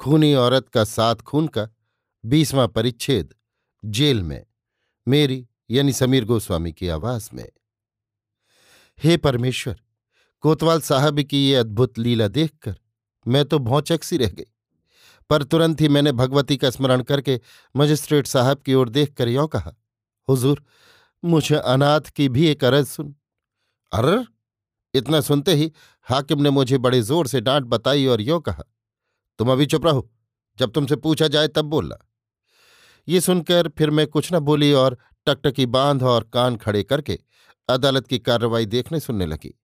खूनी औरत का सात खून का बीसवां परिच्छेद जेल में। मेरी यानी समीर गोस्वामी की आवाज़ में। हे परमेश्वर, कोतवाल साहब की ये अद्भुत लीला देखकर मैं तो भौचक सी रह गई, पर तुरंत ही मैंने भगवती का स्मरण करके मजिस्ट्रेट साहब की ओर देखकर यों कहा, हुजूर, मुझे अनाथ की भी एक अरज सुन। अर इतना सुनते ही हाकिम ने मुझे बड़े ज़ोर से डांट बताई और यों कहा तुम अभी चुप रहो। जब तुमसे पूछा जाए तब बोलना। ये सुनकर फिर मैं कुछ न बोली और टकटकी बाँध और कान खड़े करके अदालत की कार्रवाई देखने सुनने लगी।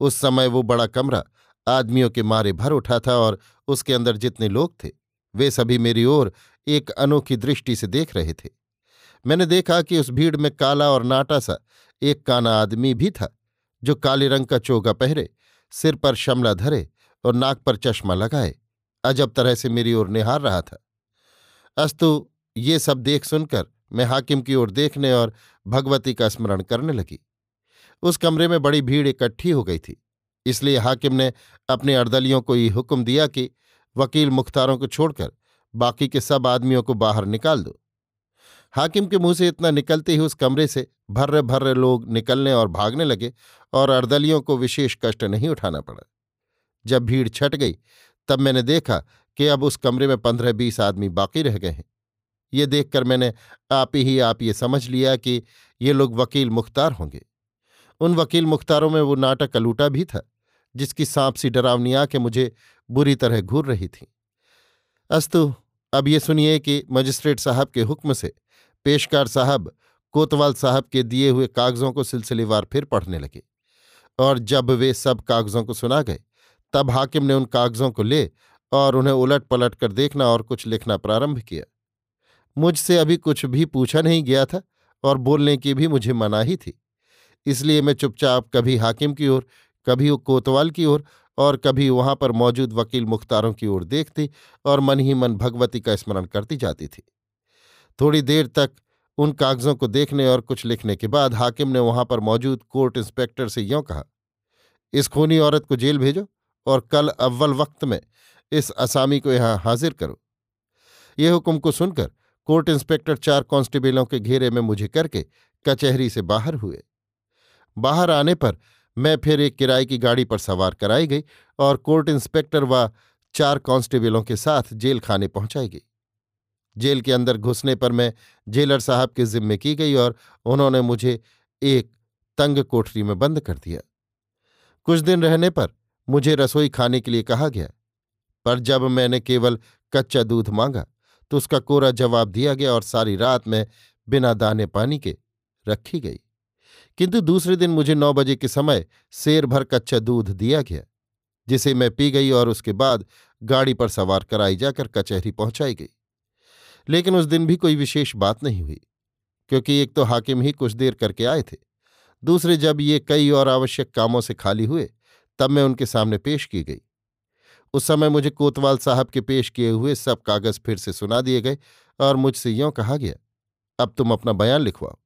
उस समय वो बड़ा कमरा, आदमियों के मारे भर उठा था और उसके अंदर जितने लोग थे, वे सभी मेरी ओर एक अनोखी दृष्टि से देख रहे थे। मैंने देखा कि उस भीड़ में काला और नाटा सा एक काना आदमी भी था, जो काले रंग का चोगा पहरे, सिर पर शमला धरे और नाक पर चश्मा लगाए। अजब तरह से मेरी ओर निहार रहा था। अस्तु, ये सब देख सुनकर मैं हाकिम की ओर देखने और भगवती का स्मरण करने लगी। उस कमरे में बड़ी भीड़ इकट्ठी हो गई थी, इसलिए हाकिम ने अपने अर्दलियों को ये हुक्म दिया कि वकील मुख्तारों को छोड़कर बाकी के सब आदमियों को बाहर निकाल दो। हाकिम के मुँह से इतना निकलते ही उस कमरे से भर्रे भर्रे लोग निकलने और भागने लगे और अर्दलियों को विशेष कष्ट नहीं उठाना पड़ा। जब भीड़ छट गई तब मैंने देखा कि अब उस कमरे में पंद्रह बीस आदमी बाकी रह गए हैं। ये देखकर मैंने आप ही, आप ये समझ लिया कि ये लोग वकील मुख्तार होंगे। उन वकील मुख्तारों में वो नाटक अलूटा भी था, जिसकी सांप सी डरावनी आँखें मुझे बुरी तरह घूर रही थी। अस्तु, अब ये सुनिए कि मजिस्ट्रेट साहब के हुक्म से पेशकार साहब कोतवाल साहब के दिए हुए कागजों को सिलसिलेवार फिर पढ़ने लगे, और जब वे सब कागजों को सुना गए तब हाकिम ने उन कागजों को ले और उन्हें उलट पलट कर देखना और कुछ लिखना प्रारंभ किया। मुझसे अभी कुछ भी पूछा नहीं गया था और बोलने की भी मुझे मनाही थी। इसलिए मैं चुपचाप कभी हाकिम की ओर, कभी कोतवाल की ओर और कभी वहाँ पर मौजूद वकील मुख्तारों की ओर देखती और मन ही मन भगवती का स्मरण करती जाती थी। थोड़ी देर तक उन कागजों को देखने और कुछ लिखने के बाद हाकिम ने वहाँ पर मौजूद कोर्ट इंस्पेक्टर से यों कहा, इस खूनी औरत को जेल भेजो और कल अव्वल वक्त में इस असामी को यहाँ हाजिर करो। ये हुक्म को सुनकर कोर्ट इंस्पेक्टर चार कांस्टेबलों के घेरे में मुझे करके कचहरी से बाहर हुए। बाहर आने पर मैं फिर एक किराए की गाड़ी पर सवार कराई गई और कोर्ट इंस्पेक्टर व चार कांस्टेबलों के साथ जेल खाने पहुंचाई गई। जेल के अंदर घुसने पर मैं जेलर साहब के जिम्मे की गई और उन्होंने मुझे एक तंग कोठरी में बंद कर दिया। कुछ दिन रहने पर मुझे रसोई खाने के लिए कहा गया। पर जब मैंने केवल कच्चा दूध मांगा तो उसका कोरा जवाब दिया गया और सारी रात में बिना दाने पानी के रखी गई। किंतु दूसरे दिन मुझे नौ बजे के समय शेर भर कच्चा दूध दिया गया, जिसे मैं पी गई और उसके बाद गाड़ी पर सवार कराई जाकर कचहरी पहुंचाई गई। लेकिन उस दिन भी कोई विशेष बात नहीं हुई, क्योंकि एक तो हाकिम ही कुछ देर करके आए थे। दूसरे जब ये कई और आवश्यक कामों से खाली हुए तब मैं उनके सामने पेश की गई। उस समय मुझे कोतवाल साहब के पेश किए हुए सब कागज़ फिर से सुना दिए गए और मुझसे यों कहा गया, अब तुम अपना बयान लिखवाओ।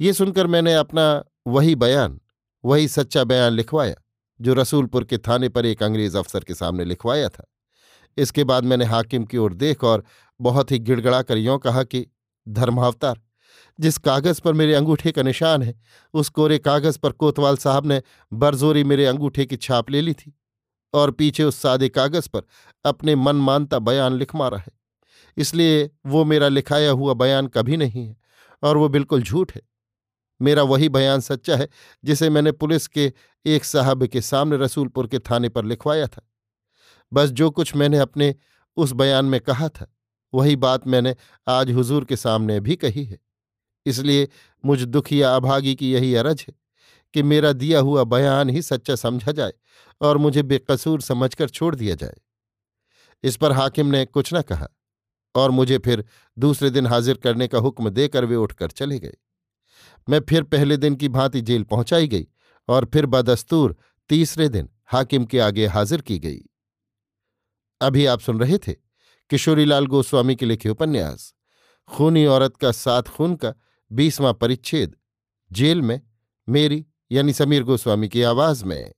ये सुनकर मैंने अपना वही बयान, वही सच्चा बयान लिखवाया, जो रसूलपुर के थाने पर एक अंग्रेज़ अफसर के सामने लिखवाया था। इसके बाद मैंने हाकिम की ओर देख और बहुत ही गिड़गड़ा कर यों कहा कि, धर्मावतार जिस कागज़ पर मेरे अंगूठे का निशान है, उस कोरे कागज़ पर कोतवाल साहब ने बरजोरी मेरे अंगूठे की छाप ले ली थी और पीछे उस सादे कागज़ पर अपने मन मानता बयान लिख मारा है। इसलिए वो मेरा लिखाया हुआ बयान कभी नहीं है और वो बिल्कुल झूठ है। मेरा वही बयान सच्चा है जिसे मैंने पुलिस के एक साहब के सामने रसूलपुर के थाने पर लिखवाया था। बस जो कुछ मैंने अपने उस बयान में कहा था, वही बात मैंने आज हुजूर के सामने भी कही है। इसलिए मुझ दुखिया अभागी की यही अरज है कि मेरा दिया हुआ बयान ही सच्चा समझा जाए और मुझे बेकसूर समझकर छोड़ दिया जाए। इस पर हाकिम ने कुछ न कहा और मुझे फिर दूसरे दिन हाजिर करने का हुक्म देकर वे उठकर चले गए। मैं फिर पहले दिन की भांति जेल पहुंचाई गई और फिर बदस्तूर तीसरे दिन हाकिम के आगे हाजिर की गई। अभी आप सुन रहे थे किशोरीलाल गोस्वामी के लिखे उपन्यास, खूनी औरत का सात खून का बीसवां परिच्छेद जेल में मेरी यानी समीर गोस्वामी की आवाज़ में।